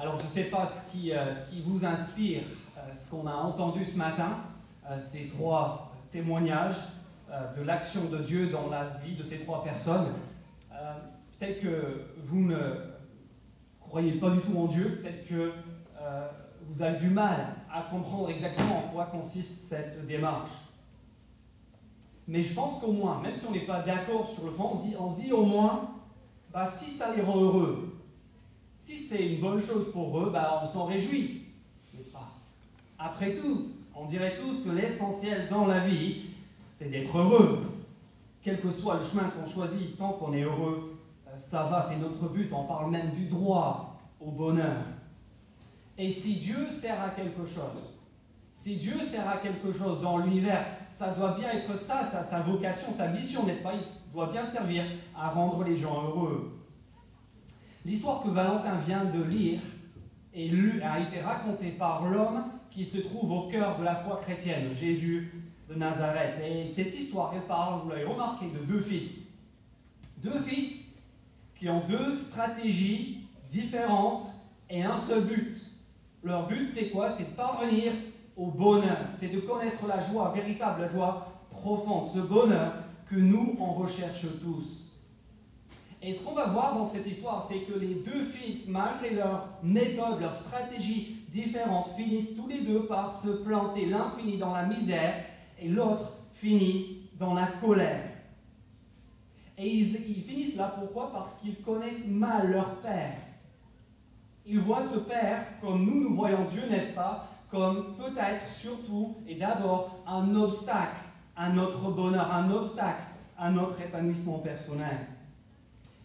Alors je ne sais pas ce qui, euh, vous inspire, euh, ce qu'on a entendu ce matin, euh, ces trois témoignages de l'action de Dieu dans la vie de ces trois personnes. peut-être que vous ne croyez pas du tout en Dieu, peut-être que vous avez du mal à comprendre exactement en quoi consiste cette démarche. Mais je pense qu'au moins, même si on n'est pas d'accord sur le fond, on, se dit au moins, bah, si ça les rend heureux, si c'est une bonne chose pour eux, bah, on s'en réjouit, n'est-ce pas? Après tout, on dirait tous que l'essentiel dans la vie, c'est d'être heureux. Quel que soit le chemin qu'on choisit, tant qu'on est heureux, euh, ça va, c'est notre but. On parle même du droit au bonheur. Et si Dieu sert à quelque chose, si Dieu sert à quelque chose dans l'univers, ça doit bien être ça, sa vocation, sa mission, n'est-ce pas? Il doit bien servir à rendre les gens heureux. L'histoire que Valentin vient de lire a été racontée par l'homme qui se trouve au cœur de la foi chrétienne, Jésus de Nazareth. Et cette histoire, elle parle, vous l'avez remarqué, de deux fils. Deux fils qui ont deux stratégies différentes et un seul but. Leur but, c'est quoi? C'est de parvenir au bonheur. C'est de connaître la joie véritable, la joie profonde, ce bonheur que nous, on recherche tous. Et ce qu'on va voir dans cette histoire, c'est que les deux fils, malgré leur méthode, leur stratégie différente, finissent tous les deux par se planter. L'un finit dans la misère et l'autre finit dans la colère. Et ils, ils finissent là, pourquoi? Parce qu'ils connaissent mal leur Père. Ils voient ce Père comme nous, nous voyons Dieu, n'est-ce pas? Comme peut-être, surtout et d'abord, un obstacle à notre bonheur, un obstacle à notre épanouissement personnel.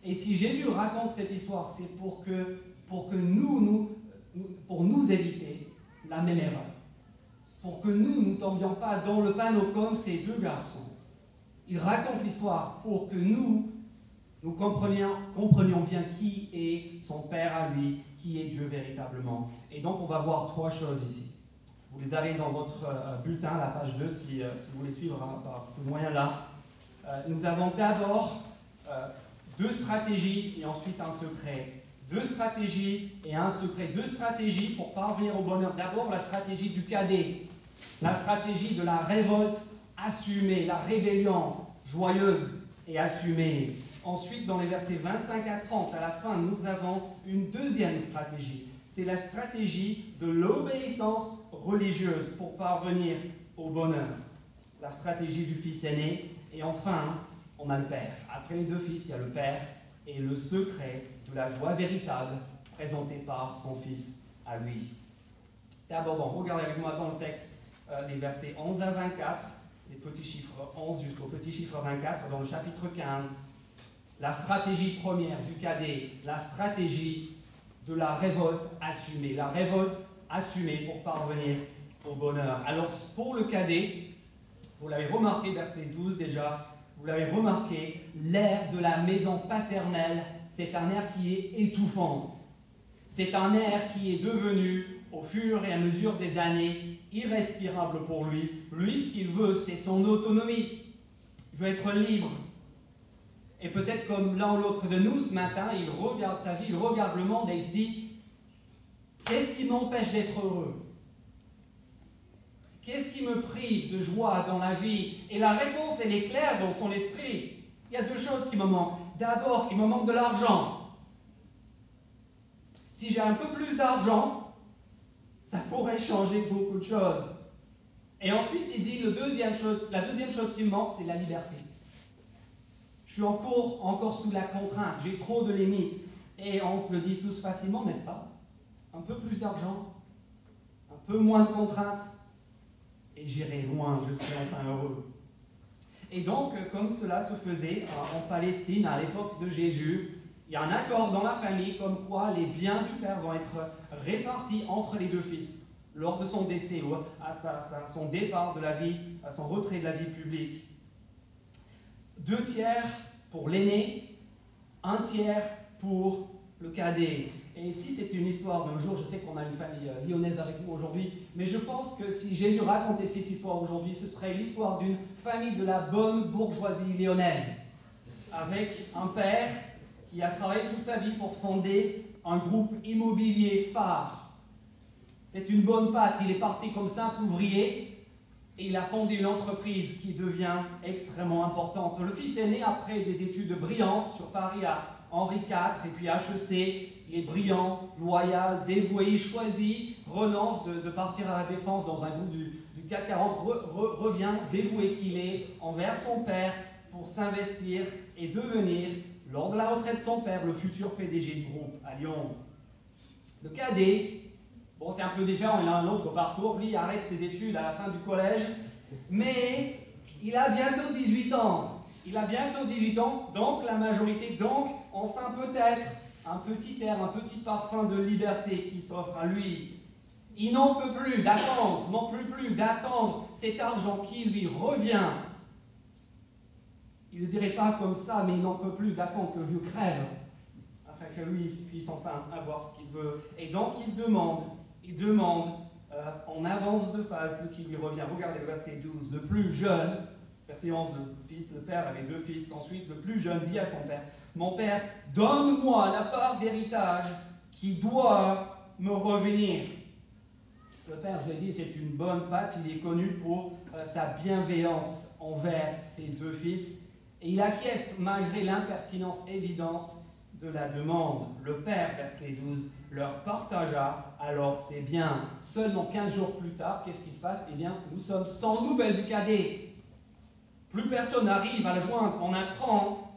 Et si Jésus raconte cette histoire, c'est pour que, pour que nous, nous, pour nous éviter la même erreur. Pour que nous ne tombions pas dans le panneau comme ces deux garçons. Il raconte l'histoire pour que nous, nous comprenions, comprenions bien qui est son Père à lui, qui est Dieu véritablement. Et donc on va voir trois choses ici. Vous les avez dans votre euh, bulletin, la page 2, si, euh, si vous voulez suivre hein, par ce moyen-là. Euh, nous avons d'abord deux stratégies et ensuite un secret. Deux stratégies et un secret. Deux stratégies pour parvenir au bonheur. D'abord, la stratégie du cadet. La stratégie de la révolte assumée, la rébellion joyeuse et assumée. Ensuite, dans les versets 25 à 30, à la fin, nous avons une deuxième stratégie. C'est la stratégie de l'obéissance religieuse pour parvenir au bonheur. La stratégie du fils aîné. Et enfin, on a le Père. Après les deux fils, il y a le Père et le secret de la joie véritable présenté par son Fils à lui. D'abord, regardez avec moi dans le texte euh, les versets 11 à 24, les petits chiffres 11 jusqu'au petit chiffre 24, dans le chapitre 15. La stratégie première du cadet, la stratégie de la révolte assumée, la révolte assumée pour parvenir au bonheur. Alors, pour le cadet, vous l'avez remarqué, verset 12 déjà, vous l'avez remarqué, l'air de la maison paternelle, c'est un air qui est étouffant. C'est un air qui est devenu, au fur et à mesure des années, irrespirable pour lui. Lui, ce qu'il veut, c'est son autonomie. Il veut être libre. Et peut-être comme l'un ou l'autre de nous ce matin, il regarde sa vie, il regarde le monde et il se dit, qu'est-ce qui m'empêche d'être heureux? Qu'est-ce qui me prive de joie dans la vie? Et la réponse, elle est claire dans son esprit. Il y a deux choses qui me manquent. D'abord, il me manque de l'argent. Si j'ai un peu plus d'argent, ça pourrait changer beaucoup de choses. Et ensuite, il dit la deuxième chose qui me manque, c'est la liberté. Je suis encore, encore sous la contrainte, j'ai trop de limites. Et on se le dit tous facilement, n'est-ce pas? Un peu plus d'argent, un peu moins de contraintes, et j'irai loin, je serai heureux. Et donc, comme cela se faisait en Palestine à l'époque de Jésus, il y a un accord dans la famille comme quoi les biens du père vont être répartis entre les deux fils lors de son décès ou à son départ de la vie, à son retrait de la vie publique. Deux tiers pour l'aîné, un tiers pour le cadet. Et si c'était une histoire d'un jour, je sais qu'on a une famille euh, lyonnaise avec nous aujourd'hui, mais je pense que si Jésus racontait cette histoire aujourd'hui, ce serait l'histoire d'une famille de la bonne bourgeoisie lyonnaise, avec un père qui a travaillé toute sa vie pour fonder un groupe immobilier phare. C'est une bonne patte. Il est parti comme simple ouvrier et il a fondé une entreprise qui devient extrêmement importante. Le fils est né après des études brillantes sur Paris à Henri IV et puis HEC. Il est brillant, loyal, dévoué, il choisit, renonce de, partir à la défense dans un groupe du, du 40, revient dévoué qu'il est envers son père pour s'investir et devenir, lors de la retraite de son père, le futur PDG du groupe à Lyon. Le cadet, bon c'est un peu différent, il a un autre parcours, lui arrête ses études à la fin du collège, mais il a bientôt 18 ans. Il a bientôt 18 ans, donc la majorité, donc enfin peut-être un petit air, un petit parfum de liberté qui s'offre à lui. Il n'en peut plus d'attendre, n'en peut plus d'attendre cet argent qui lui revient. Il ne dirait pas comme ça, mais il n'en peut plus d'attendre que Dieu crève, afin que lui puisse enfin avoir ce qu'il veut. Et donc il demande, il demande euh, en avance de phase ce qui lui revient. Regardez le verset 12. Le plus jeune, verset 11, le fils, le père avait deux fils. Ensuite, le plus jeune dit à son père Mon père, donne-moi la part d'héritage qui doit me revenir. Le père, je l'ai dit, c'est une bonne patte. Il est connu pour euh, sa bienveillance envers ses deux fils. Et il acquiesce malgré l'impertinence évidente de la demande. Le père, verset 12, leur partagea alors c'est bien. Seulement 15 jours plus tard, qu'est-ce qui se passe? Eh bien, nous sommes sans nouvelles du cadet. Plus personne n'arrive à le joindre. On apprend,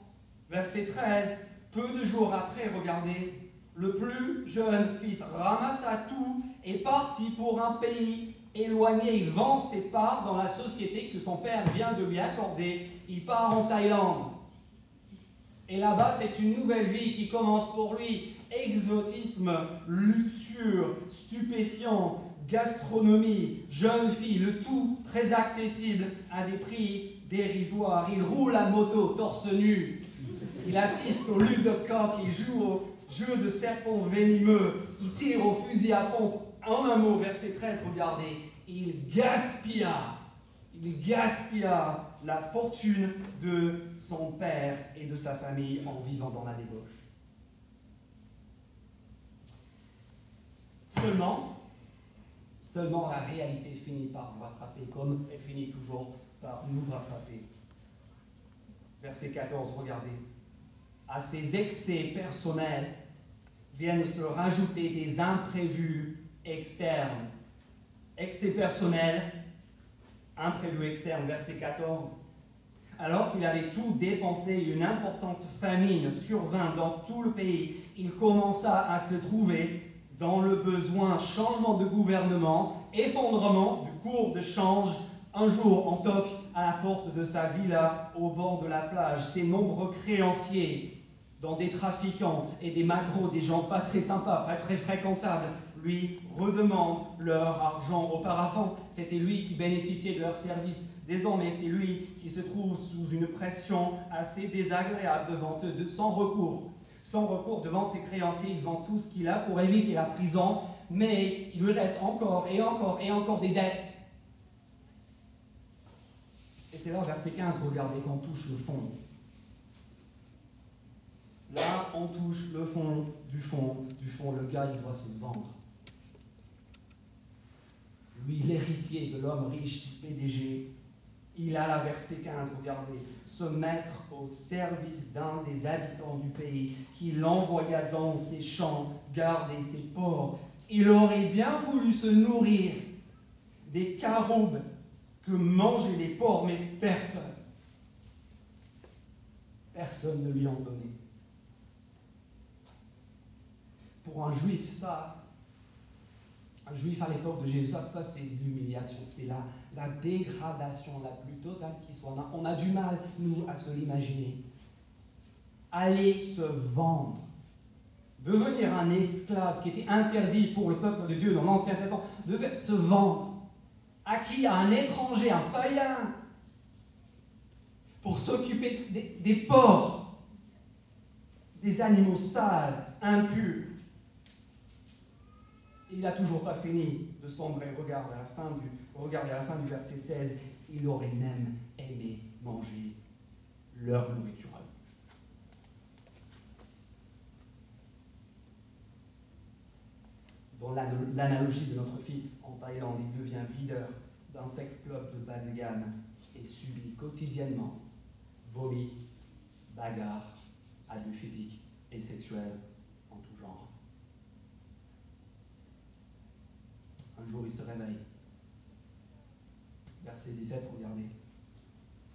verset 13, peu de jours après, regardez, le plus jeune fils ramassa tout et partit pour un pays éloigné. Il vend ses parts dans la société que son père vient de lui accorder. Il part en Thaïlande. Et là-bas, c'est une nouvelle vie qui commence pour lui. Exotisme, luxure, stupéfiant, gastronomie, jeune fille, le tout très accessible à des prix dérisoires. Il roule à moto torse nu. Il assiste au lutte de coq, il joue au jeu de serpent venimeux, il tire au fusil à pompe. En un mot, verset 13, regardez, il gaspilla, il gaspilla la fortune de son père et de sa famille en vivant dans la débauche. Seulement, seulement la réalité finit par rattraper, comme elle finit toujours Verset 14, regardez à ces excès personnels viennent se rajouter des imprévus externes. Excès personnels, imprévus externes, verset 14. Alors qu'il avait tout dépensé, une importante famine survint dans tout le pays. Il commença à se trouver dans le besoin, changement de gouvernement, effondrement du cours de change. Un jour, on toque à la porte de sa villa au bord de la plage. Ses nombreux créanciers dans des trafiquants et des macros, des gens pas très sympas, pas très fréquentables, lui redemandent leur argent. Auparavant, c'était lui qui bénéficiait de leurs services. Désormais, c'est lui qui se trouve sous une pression assez désagréable devant eux, sans recours. Sans recours devant ses créanciers, il vend tout ce qu'il a pour éviter la prison, mais il lui reste encore et encore et encore des dettes. C'est là, verset 15, regardez, qu'on touche le fond. Là, on touche le fond du fond du fond. Le gars, il doit se vendre. Lui, l'héritier de l'homme riche du PDG, il a la verset 15, regardez, se mettre au service d'un des habitants du pays qui l'envoya dans ses champs garder ses porcs. Il aurait bien voulu se nourrir des caroubes que mangeaient les porcs, mais personne, personne ne lui en donnait pour un juif, ça, un juif à l'époque de Jésus, ça, c'est l'humiliation, c'est la, dégradation la plus totale qui soit. On a, on a du mal, nous, à se l'imaginer. Aller se vendre, devenir un esclave, ce qui était interdit pour le peuple de Dieu dans l'Ancien Testament, de se vendre. À qui À un étranger, un païen, pour s'occuper des, porcs, des animaux sales, impurs il n'a toujours pas fini de sombrer. Regarde regarde à la fin du verset 16, il aurait même aimé manger leur nourriture. L'analogie de notre fils en Thaïlande, il devient videur d'un sex club de bas de gamme et subit quotidiennement vomi, bagarres, abus physiques et sexuels en tout genre. Un jour, il se réveille. Verset 17, regardez.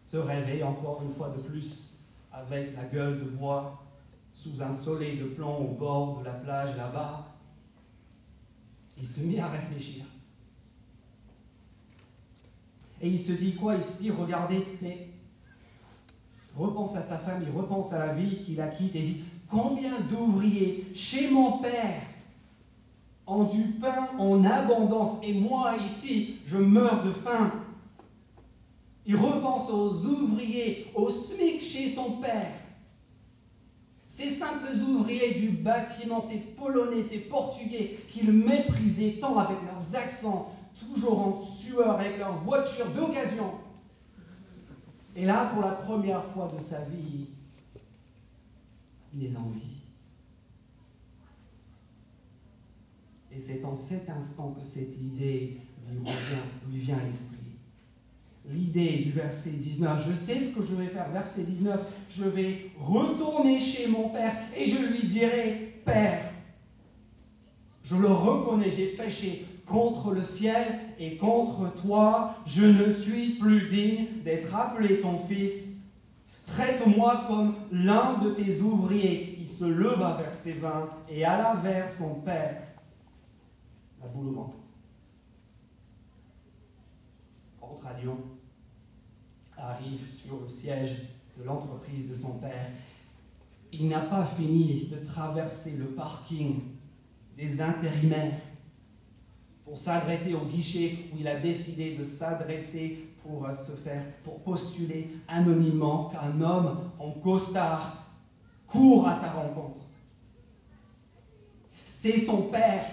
Se réveille encore une fois de plus avec la gueule de bois sous un soleil de plomb au bord de la plage là-bas. Il se mit à réfléchir. Et il se dit quoi? Il se dit, regardez, mais repense à sa femme, il repense à la vie qu'il a quittée. Il dit, combien d'ouvriers chez mon père ont du pain en abondance et moi ici, je meurs de faim. Il repense aux ouvriers, au SMIC chez son père. Ces simples ouvriers du bâtiment, ces Polonais, ces Portugais qu'il méprisait tant avec leurs accents, toujours en sueur, avec leurs voitures d'occasion. Et là, pour la première fois de sa vie, il les envie. Et c'est en cet instant que cette idée lui, lui vient à l'esprit. L'idée du verset 19, je sais ce que je vais faire, verset 19, je vais retourner chez mon Père et je lui dirai, Père, je le reconnais, j'ai péché contre le ciel et contre toi, je ne suis plus digne d'être appelé ton fils. Traite-moi comme l'un de tes ouvriers. Il se leva vers ses vins et alla vers son père. La boule au ventre. Entre à arrive sur le siège de l'entreprise de son père. Il n'a pas fini de traverser le parking des intérimaires pour s'adresser au guichet où il a décidé de s'adresser pour se faire, pour postuler anonymement qu'un homme en costard court à sa rencontre. C'est son père,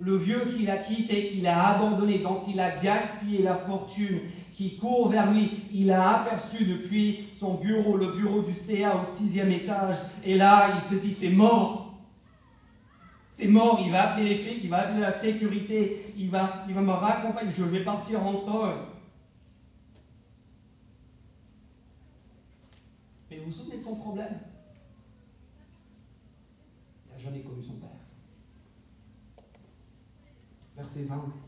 le vieux qu'il a quitté, qu'il a abandonné, dont il a gaspillé la fortune, qui court vers lui. Il a aperçu depuis son bureau, le bureau du CA au sixième étage, et là, il se dit, c'est mort. C'est mort, il va appeler les flics, il va appeler la sécurité, il va, il va me raccompagner, je vais partir en tôle. Mais vous vous souvenez de son problème? Il n'a jamais connu son père. Verset 20.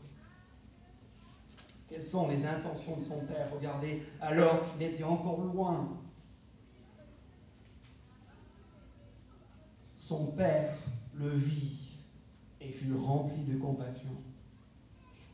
Quelles sont les intentions de son père? Regardez, alors qu'il était encore loin, son père le vit et fut rempli de compassion.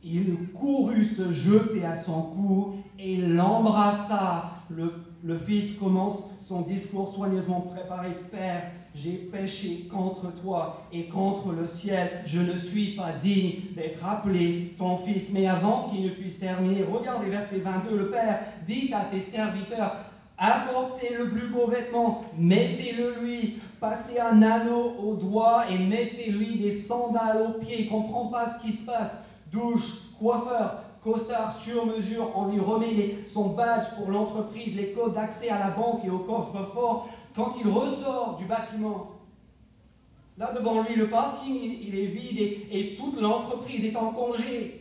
Il courut se jeter à son cou et l'embrassa. Le, le, fils commence son discours soigneusement préparé. Père, j'ai péché contre toi et contre le ciel. Je ne suis pas digne d'être appelé ton fils. Mais avant qu'il ne puisse terminer, regardez verset 22, le Père dit à ses serviteurs, apportez le plus beau vêtement, mettez-le lui, passez un anneau au doigt et mettez-lui des sandales aux pieds. Il comprend pas ce qui se passe. Douche, coiffeur, costard sur mesure, on lui remet son badge pour l'entreprise, les codes d'accès à la banque et au coffre-fort. Quand il ressort du bâtiment, là devant lui, le parking, il, est vide et, toute l'entreprise est en congé.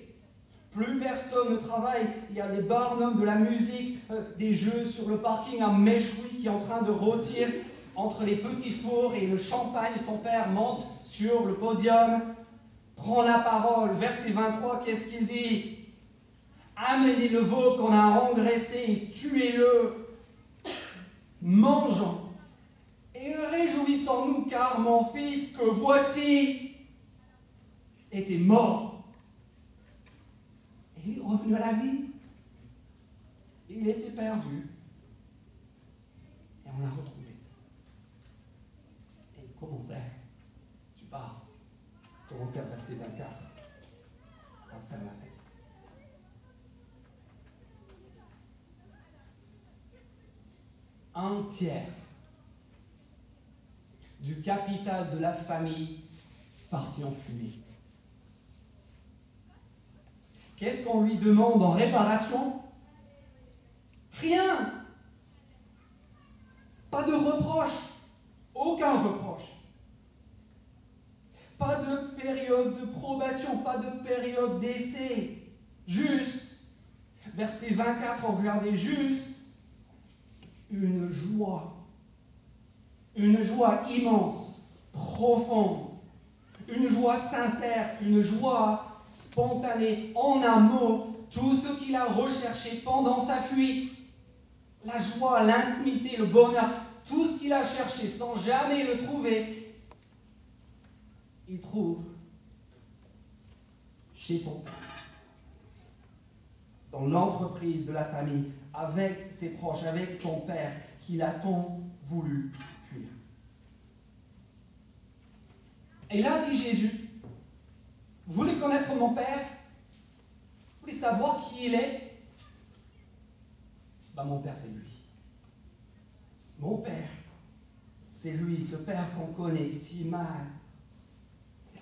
Plus personne ne travaille. Il y a des barnums, de la musique, euh, des jeux sur le parking, un méchoui qui est en train de rôtir entre les petits fours et le champagne. Son père monte sur le podium, prend la parole. Verset 23, qu'est-ce qu'il dit? Amenez le veau qu'on a engraissé, tuez-le, mangeons et réjouissons-nous car mon fils que voici était mort. Et il est revenu à la vie. Il était perdu. Et on l'a retrouvé. Et il commençait, tu pars, commençait à verser 24, à faire la fête. Un tiers du capital de la famille parti en fumée. Qu'est-ce qu'on lui demande en réparation? Rien. Pas de reproche. Aucun reproche. Pas de période de probation, pas de période d'essai. Juste, verset 24, regardez juste, une joie. Une joie immense, profonde. Une joie sincère, une joie spontanée. En un mot, tout ce qu'il a recherché pendant sa fuite. La joie, l'intimité, le bonheur, tout ce qu'il a cherché sans jamais le trouver, il trouve chez son père, dans l'entreprise de la famille, avec ses proches, avec son père, qu'il a tant voulu Et là dit Jésus, vous voulez connaître mon père? Vous voulez savoir qui il est? Ben, Mon père, c'est lui. Mon père, c'est lui, ce père qu'on connaît si mal,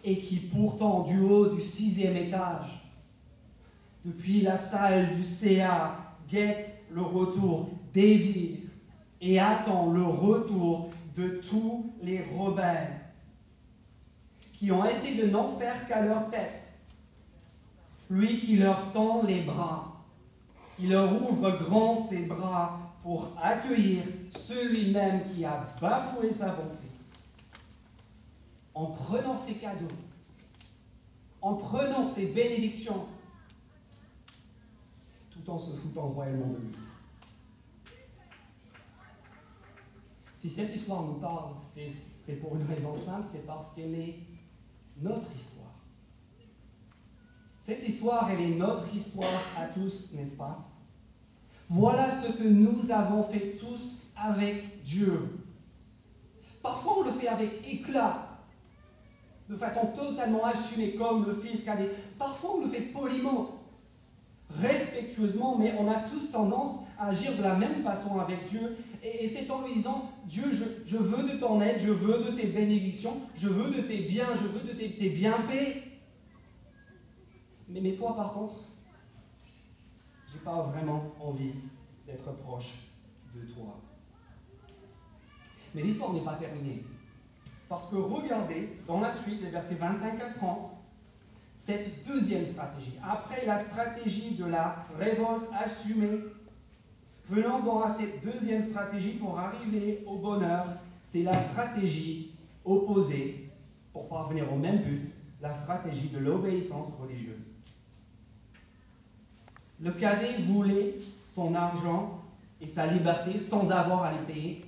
et qui pourtant, du haut du sixième étage, depuis la salle du CA, guette le retour, désire et attend le retour de tous les rebelles qui ont essayé de n'en faire qu'à leur tête. Lui qui leur tend les bras, qui leur ouvre grand ses bras pour accueillir celui-même qui a bafoué sa bonté. En prenant ses cadeaux, en prenant ses bénédictions, tout en se foutant royalement de lui. Si cette histoire nous parle, c'est pour une raison simple, c'est parce qu'elle est notre histoire. Cette histoire, elle est notre histoire à tous, n'est-ce pas? Voilà ce que nous avons fait tous avec Dieu. Parfois, on le fait avec éclat, de façon totalement assumée, comme le fils cadet. Parfois, on le fait poliment, respectueusement, mais on a tous tendance à agir de la même façon avec Dieu. Et, c'est en lui disant, Dieu, je, veux de ton aide, je veux de tes bénédictions, je veux de tes biens, je veux de tes, bienfaits. Mais, toi, par contre, j'ai pas vraiment envie d'être proche de toi. Mais l'histoire n'est pas terminée. Parce que regardez, dans la suite, les versets 25 à 30, cette deuxième stratégie. Après la stratégie de la révolte assumée, venons-en à cette deuxième stratégie pour arriver au bonheur. C'est la stratégie opposée pour parvenir au même but, la stratégie de l'obéissance religieuse. Le cadet voulait son argent et sa liberté sans avoir à les payer.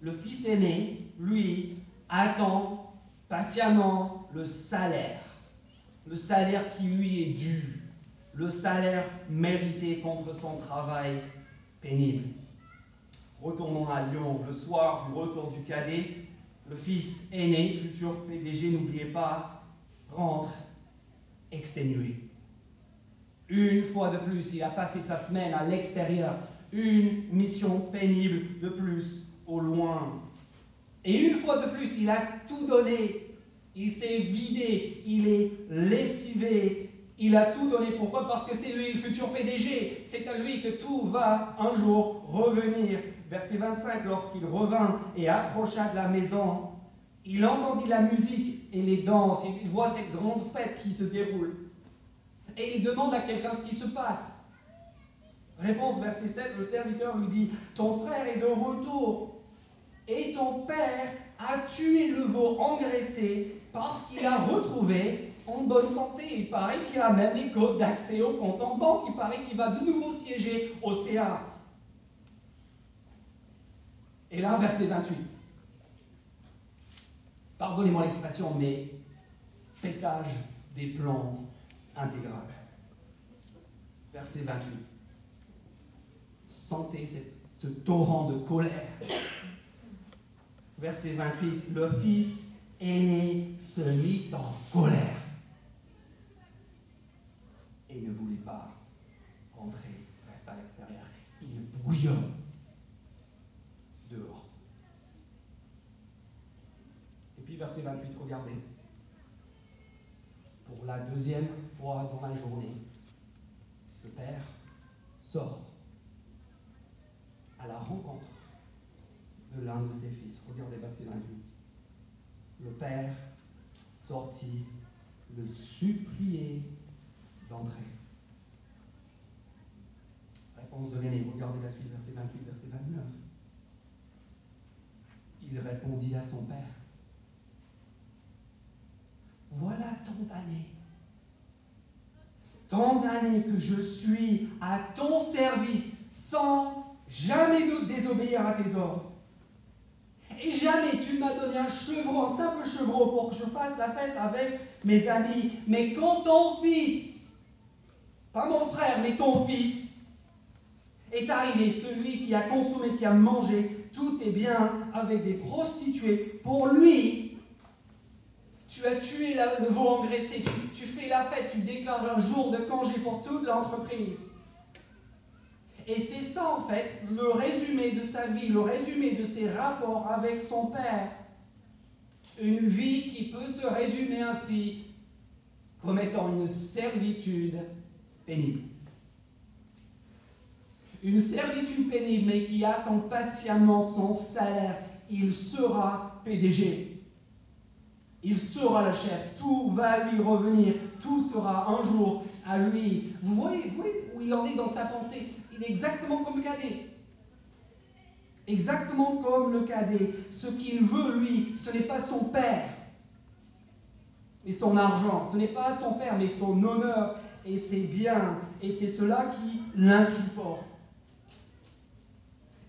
Le fils aîné, lui, attend patiemment le salaire le salaire qui lui est dû, le salaire mérité contre son travail pénible. Retournons à Lyon, le soir du retour du cadet, le fils aîné, futur PDG, n'oubliez pas, rentre exténué. Une fois de plus, il a passé sa semaine à l'extérieur, une mission pénible de plus au loin. Et une fois de plus, il a tout donné il s'est vidé, il est lessivé, il a tout donné. Pourquoi Parce que c'est lui le futur PDG. C'est à lui que tout va un jour revenir. Verset 25, lorsqu'il revint et approcha de la maison, il entendit la musique et les danses, il voit cette grande fête qui se déroule. Et il demande à quelqu'un ce qui se passe. Réponse verset 7, le serviteur lui dit, ton frère est de retour et ton père a tué le veau engraissé parce qu'il a retrouvé en bonne santé. Il paraît qu'il a même les codes d'accès au compte en banque. Il paraît qu'il va de nouveau siéger au CA. Et là, verset 28. Pardonnez-moi l'expression, mais pétage des plans intégral. Verset 28. Sentez ce torrent de colère. Verset 28. Le Fils aîné se mit en colère et ne voulait pas rentrer, reste à l'extérieur. Il bouillonne dehors. Et puis verset 28, regardez. Pour la deuxième fois dans la journée, le Père sort à la rencontre de l'un de ses fils. Regardez verset 28 le Père sortit le supplier d'entrer. Réponse de l'aîné, regardez la suite, verset 28, verset 29. Il répondit à son père, voilà tant d'années, tant d'années que je suis à ton service sans jamais désobéir à tes ordres. Et jamais tu m'as donné un chevreau, un simple chevreau pour que je fasse la fête avec mes amis. Mais quand ton fils, pas mon frère, mais ton fils, est arrivé, celui qui a consommé, qui a mangé tout est bien avec des prostituées, pour lui, tu as tué le veau engraissé, tu, tu fais la fête, tu déclares un jour de congé pour toute l'entreprise. Et c'est ça, en fait, le résumé de sa vie, le résumé de ses rapports avec son Père. Une vie qui peut se résumer ainsi comme étant une servitude pénible. Une servitude pénible, mais qui attend patiemment son salaire. Il sera PDG. Il sera le chef. Tout va lui revenir. Tout sera un jour à lui. Vous voyez, vous voyez où il en est dans sa pensée exactement comme le cadet. Exactement comme le cadet. Ce qu'il veut, lui, ce n'est pas son père et son argent. Ce n'est pas son père, mais son honneur et ses biens. Et c'est cela qui l'insupporte.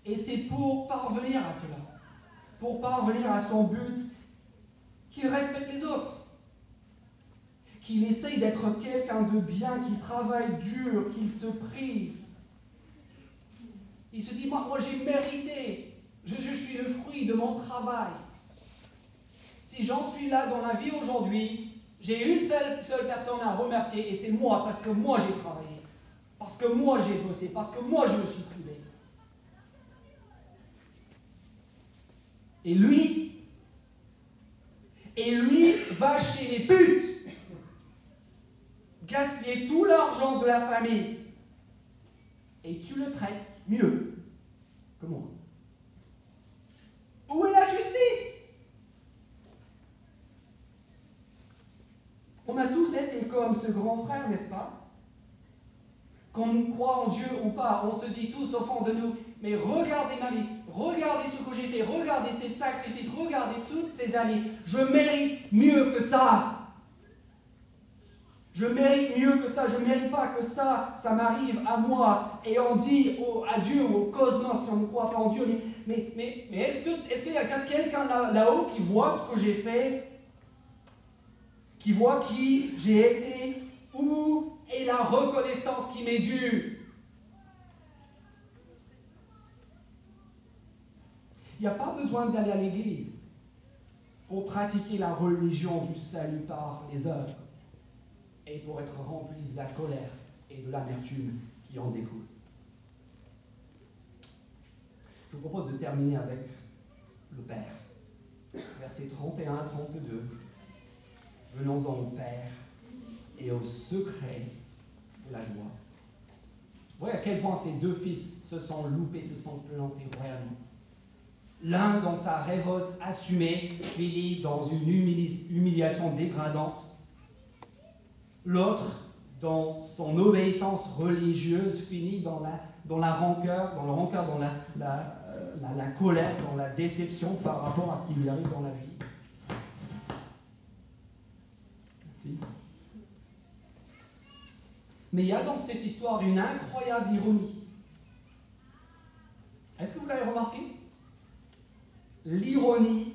Et c'est pour parvenir à cela, pour parvenir à son but, qu'il respecte les autres, qu'il essaye d'être quelqu'un de bien, qu'il travaille dur, qu'il se prive, il se dit, moi, j'ai mérité. Je, suis le fruit de mon travail. Si j'en suis là dans la vie aujourd'hui, j'ai une seule, seule personne à remercier et c'est moi, parce que moi j'ai travaillé. Parce que moi j'ai bossé, parce que moi je me suis Et lui, et lui va chez les putes, gaspiller tout l'argent de la famille, et tu le traites mieux que moi. Où est la justice On a tous été comme ce grand frère, n'est-ce pas Qu'on croit en Dieu ou pas, on se dit tous au fond de nous, mais regardez ma vie, regardez ce que j'ai fait, regardez ces sacrifices, regardez toutes ces années, je mérite mieux que ça. Je mérite mieux que ça, je ne mérite pas que ça, ça m'arrive à moi. Et on dit à Dieu au cosmos, si on ne croit pas en Dieu, mais, mais, mais, est-ce qu'il est y a quelqu'un là-haut qui voit ce que j'ai fait? Qui voit qui j'ai été? Où est la reconnaissance qui m'est due Il n'y a pas besoin d'aller à l'église pour pratiquer la religion du salut par les œuvres et pour être rempli de la colère et de l'amertume qui en découle. Je vous propose de terminer avec le Père. Versets 31 à 32. Venons-en au Père et au secret de la joie. Vous voyez à quel point ces deux fils se sont loupés, se sont plantés royalement. L'un dans sa révolte assumée, finit dans une humiliation dégradante L'autre, dans son obéissance religieuse, finit dans la, dans rancœur, dans le rancœur, dans la, euh, la, la, colère, dans la déception par rapport à ce qui lui arrive dans la vie. Merci. Mais il y a dans cette histoire une incroyable ironie. Est-ce que vous l'avez remarqué? L'ironie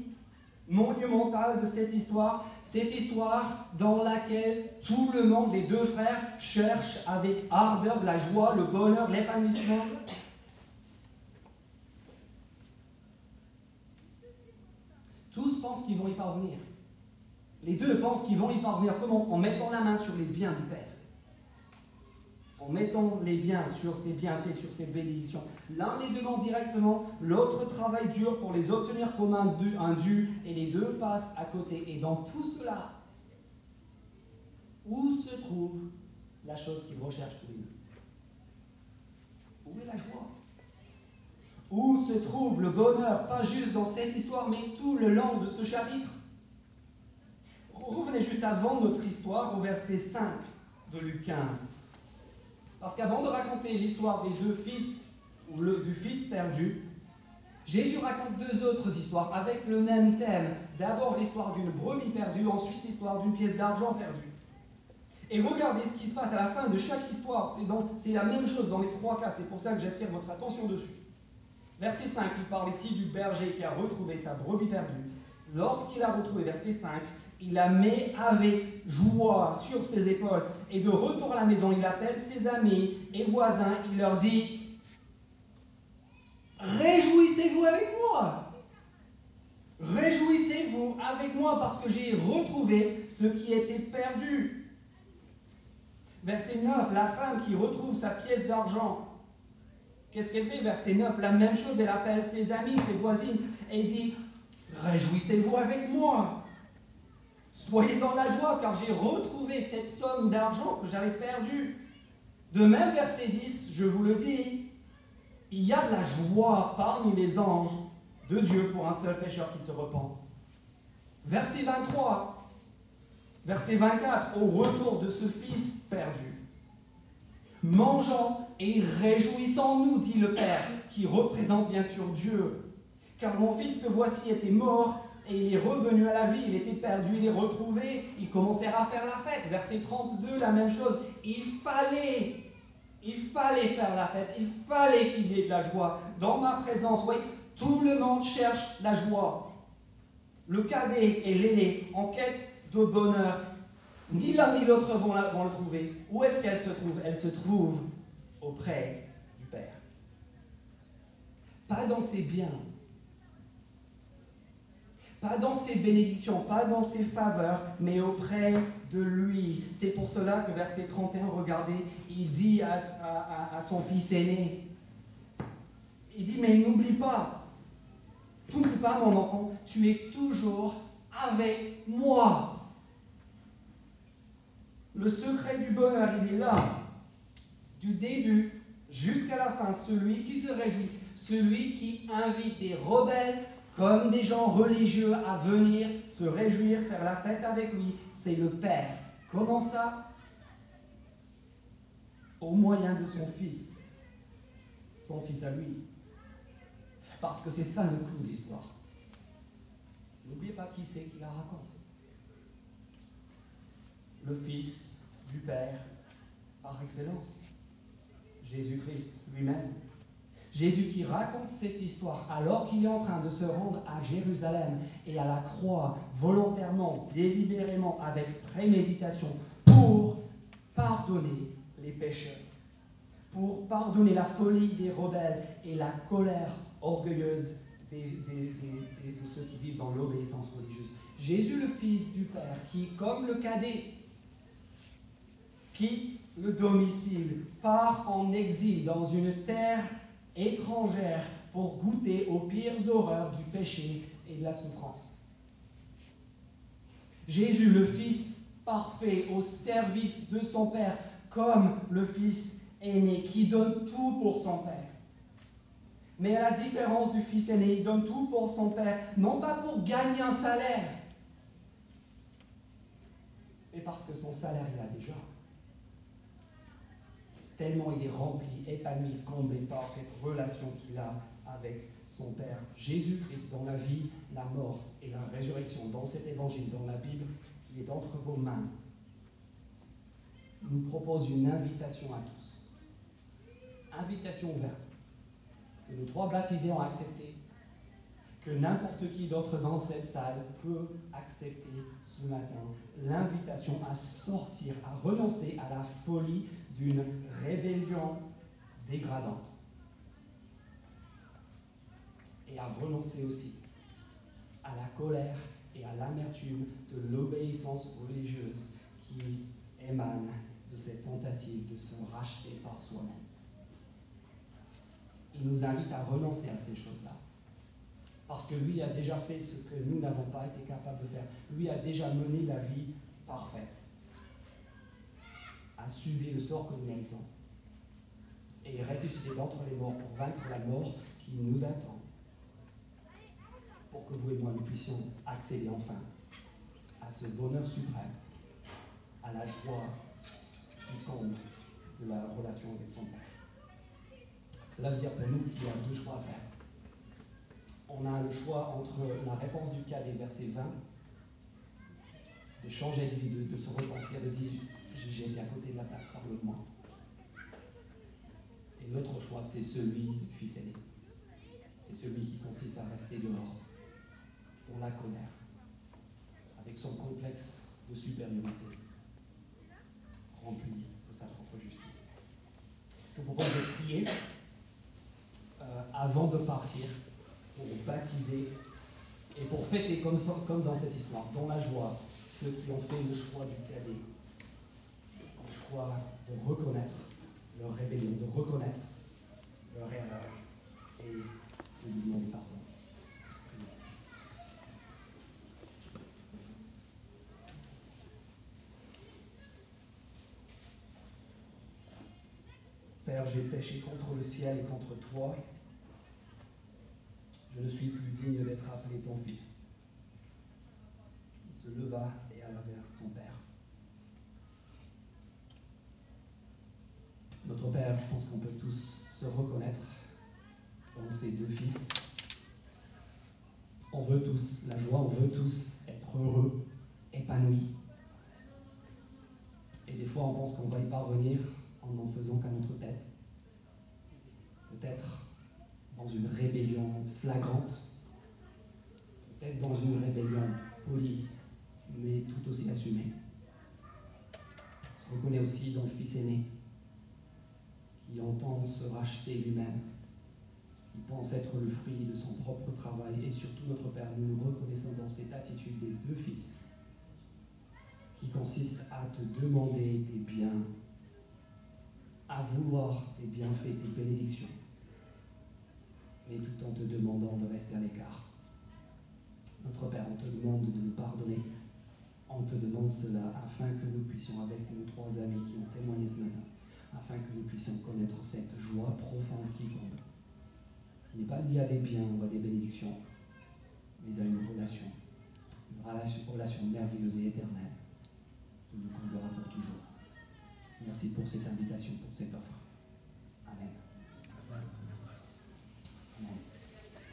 monumentale de cette histoire, cette histoire dans laquelle tout le monde, les deux frères, cherchent avec ardeur la joie, le bonheur, l'épanouissement. Tous pensent qu'ils vont y parvenir. Les deux pensent qu'ils vont y parvenir. Comment? En mettant la main sur les biens du Père en mettant les biens sur ses bienfaits, sur ses bénédictions. L'un les demande directement, l'autre travaille dur pour les obtenir comme un dû, et les deux passent à côté. Et dans tout cela, où se trouve la chose qu'ils recherchent tous les deux? Où est la joie? Où se trouve le bonheur, pas juste dans cette histoire, mais tout le long de ce chapitre Revenez juste avant notre histoire, au verset 5 de Luc 15. Parce qu'avant de raconter l'histoire des deux fils, ou du fils perdu, Jésus raconte deux autres histoires avec le même thème. D'abord l'histoire d'une brebis perdue, ensuite l'histoire d'une pièce d'argent perdue. Et regardez ce qui se passe à la fin de chaque histoire. C'est la même chose dans les trois cas. C'est pour ça que j'attire votre attention dessus. Verset 5, il parle ici du berger qui a retrouvé sa brebis perdue. Lorsqu'il a retrouvé, verset 5, il la met avec joie sur ses épaules. Et de retour à la maison, il appelle ses amis et voisins. Il leur dit Réjouissez-vous avec moi Réjouissez-vous avec moi parce que j'ai retrouvé ce qui était perdu. Verset 9, la femme qui retrouve sa pièce d'argent. Qu'est-ce qu'elle fait? Verset 9, la même chose, elle appelle ses amis, ses voisines et dit Réjouissez-vous avec moi. Soyez dans la joie car j'ai retrouvé cette somme d'argent que j'avais perdue. De même, verset 10, je vous le dis, il y a de la joie parmi les anges de Dieu pour un seul pécheur qui se repent. Verset 23, verset 24, au retour de ce fils perdu. Mangeons et réjouissons-nous, dit le Père, qui représente bien sûr Dieu. Car mon fils que voici était mort et il est revenu à la vie, il était perdu, il est retrouvé, il commencera à faire la fête. Verset 32, la même chose. Il fallait il fallait faire la fête, il fallait qu'il y ait de la joie. Dans ma présence, oui, tout le monde cherche la joie. Le cadet et l'aîné en quête de bonheur. Ni l'un ni l'autre vont, vont, le trouver. Où est-ce qu'elle se trouve? Elle se trouve auprès du Père. Pas dans ses biens, pas dans ses bénédictions, pas dans ses faveurs, mais auprès de lui. C'est pour cela que verset 31, regardez, il dit à, son fils aîné, il dit, mais n'oublie pas, n'oublie pas mon enfant, tu es toujours avec moi. Le secret du bonheur, il est là, du début jusqu'à la fin. Celui qui se réjouit, celui qui invite des rebelles comme des gens religieux à venir se réjouir, faire la fête avec lui, c'est le Père. Comment ça? Au moyen de son Fils. Son Fils à lui. Parce que c'est ça le clou de l'histoire. N'oubliez pas qui c'est qui la raconte. Le Fils du Père par excellence. Jésus-Christ lui-même. Jésus qui raconte cette histoire alors qu'il est en train de se rendre à Jérusalem et à la croix volontairement, délibérément, avec préméditation, pour pardonner les pécheurs, pour pardonner la folie des rebelles et la colère orgueilleuse de ceux qui vivent dans l'obéissance religieuse. Jésus, le Fils du Père, qui, comme le cadet, quitte le domicile, part en exil dans une terre étrangère pour goûter aux pires horreurs du péché et de la souffrance. Jésus, le Fils parfait, au service de son Père, comme le Fils aîné, qui donne tout pour son Père. Mais à la différence du Fils aîné, il donne tout pour son Père, non pas pour gagner un salaire, mais parce que son salaire, il a déjà tellement il est rempli, épanoui, comblé par cette relation qu'il a avec son Père. Jésus-Christ, dans la vie, la mort et la résurrection, dans cet évangile, dans la Bible qui est entre vos mains, nous propose une invitation à tous. Invitation ouverte, que nos trois baptisés ont accepté, que n'importe qui d'autre dans cette salle peut accepter ce matin. L'invitation à sortir, à renoncer à la folie d'une rébellion dégradante. Et à renoncer aussi à la colère et à l'amertume de l'obéissance religieuse qui émane de cette tentative de se racheter par soi-même. Il nous invite à renoncer à ces choses-là. Parce que lui a déjà fait ce que nous n'avons pas été capables de faire. Lui a déjà mené la vie parfaite a subi le sort que nous méritons et ressuscité d'entre les morts pour vaincre la mort qui nous attend, pour que vous et moi nous puissions accéder enfin à ce bonheur suprême à la joie qui tombe de la relation avec son Père. Cela veut dire pour nous qu'il y a deux choix à faire. On a le choix entre la réponse du cas des versets 20, de changer de vie, de, se repentir, de dire été à côté de la plaque, pardonne-moi. Et l'autre choix, c'est celui du Fils aîné. C'est celui qui consiste à rester dehors, dans la colère, avec son complexe de supériorité, rempli de sa propre justice. Je vous propose de prier euh, avant de partir pour baptiser et pour fêter comme dans cette histoire, dans la joie, ceux qui ont fait le choix du cadet, choix de reconnaître leur rébellion, de reconnaître leur erreur et de lui demander pardon. Père, j'ai péché contre le ciel et contre toi. Je ne suis plus digne d'être appelé ton fils. Il se leva et alla vers son Père. Notre Père, je pense qu'on peut tous se reconnaître dans ces deux fils. On veut tous la joie, on veut tous être heureux, épanouis. Et des fois, on pense qu'on va y parvenir en n'en faisant qu'à notre tête. Peut-être dans une rébellion flagrante, peut-être dans une rébellion polie, mais tout aussi assumée. On se reconnaît aussi dans le Fils aîné, qui entend se racheter lui-même, qui pense être le fruit de son propre travail, et surtout notre Père, nous nous reconnaissons dans cette attitude des deux fils, qui consiste à te demander tes biens, à vouloir tes bienfaits, tes bénédictions mais tout en te demandant de rester à l'écart. Notre Père, on te demande de nous pardonner. On te demande cela afin que nous puissions, avec nos trois amis qui ont témoigné ce matin, afin que nous puissions connaître cette joie profonde qui comble, qui n'est pas liée à des biens ou à des bénédictions, mais à une relation, une relation merveilleuse et éternelle qui nous comblera pour toujours. Merci pour cette invitation, pour cette offre.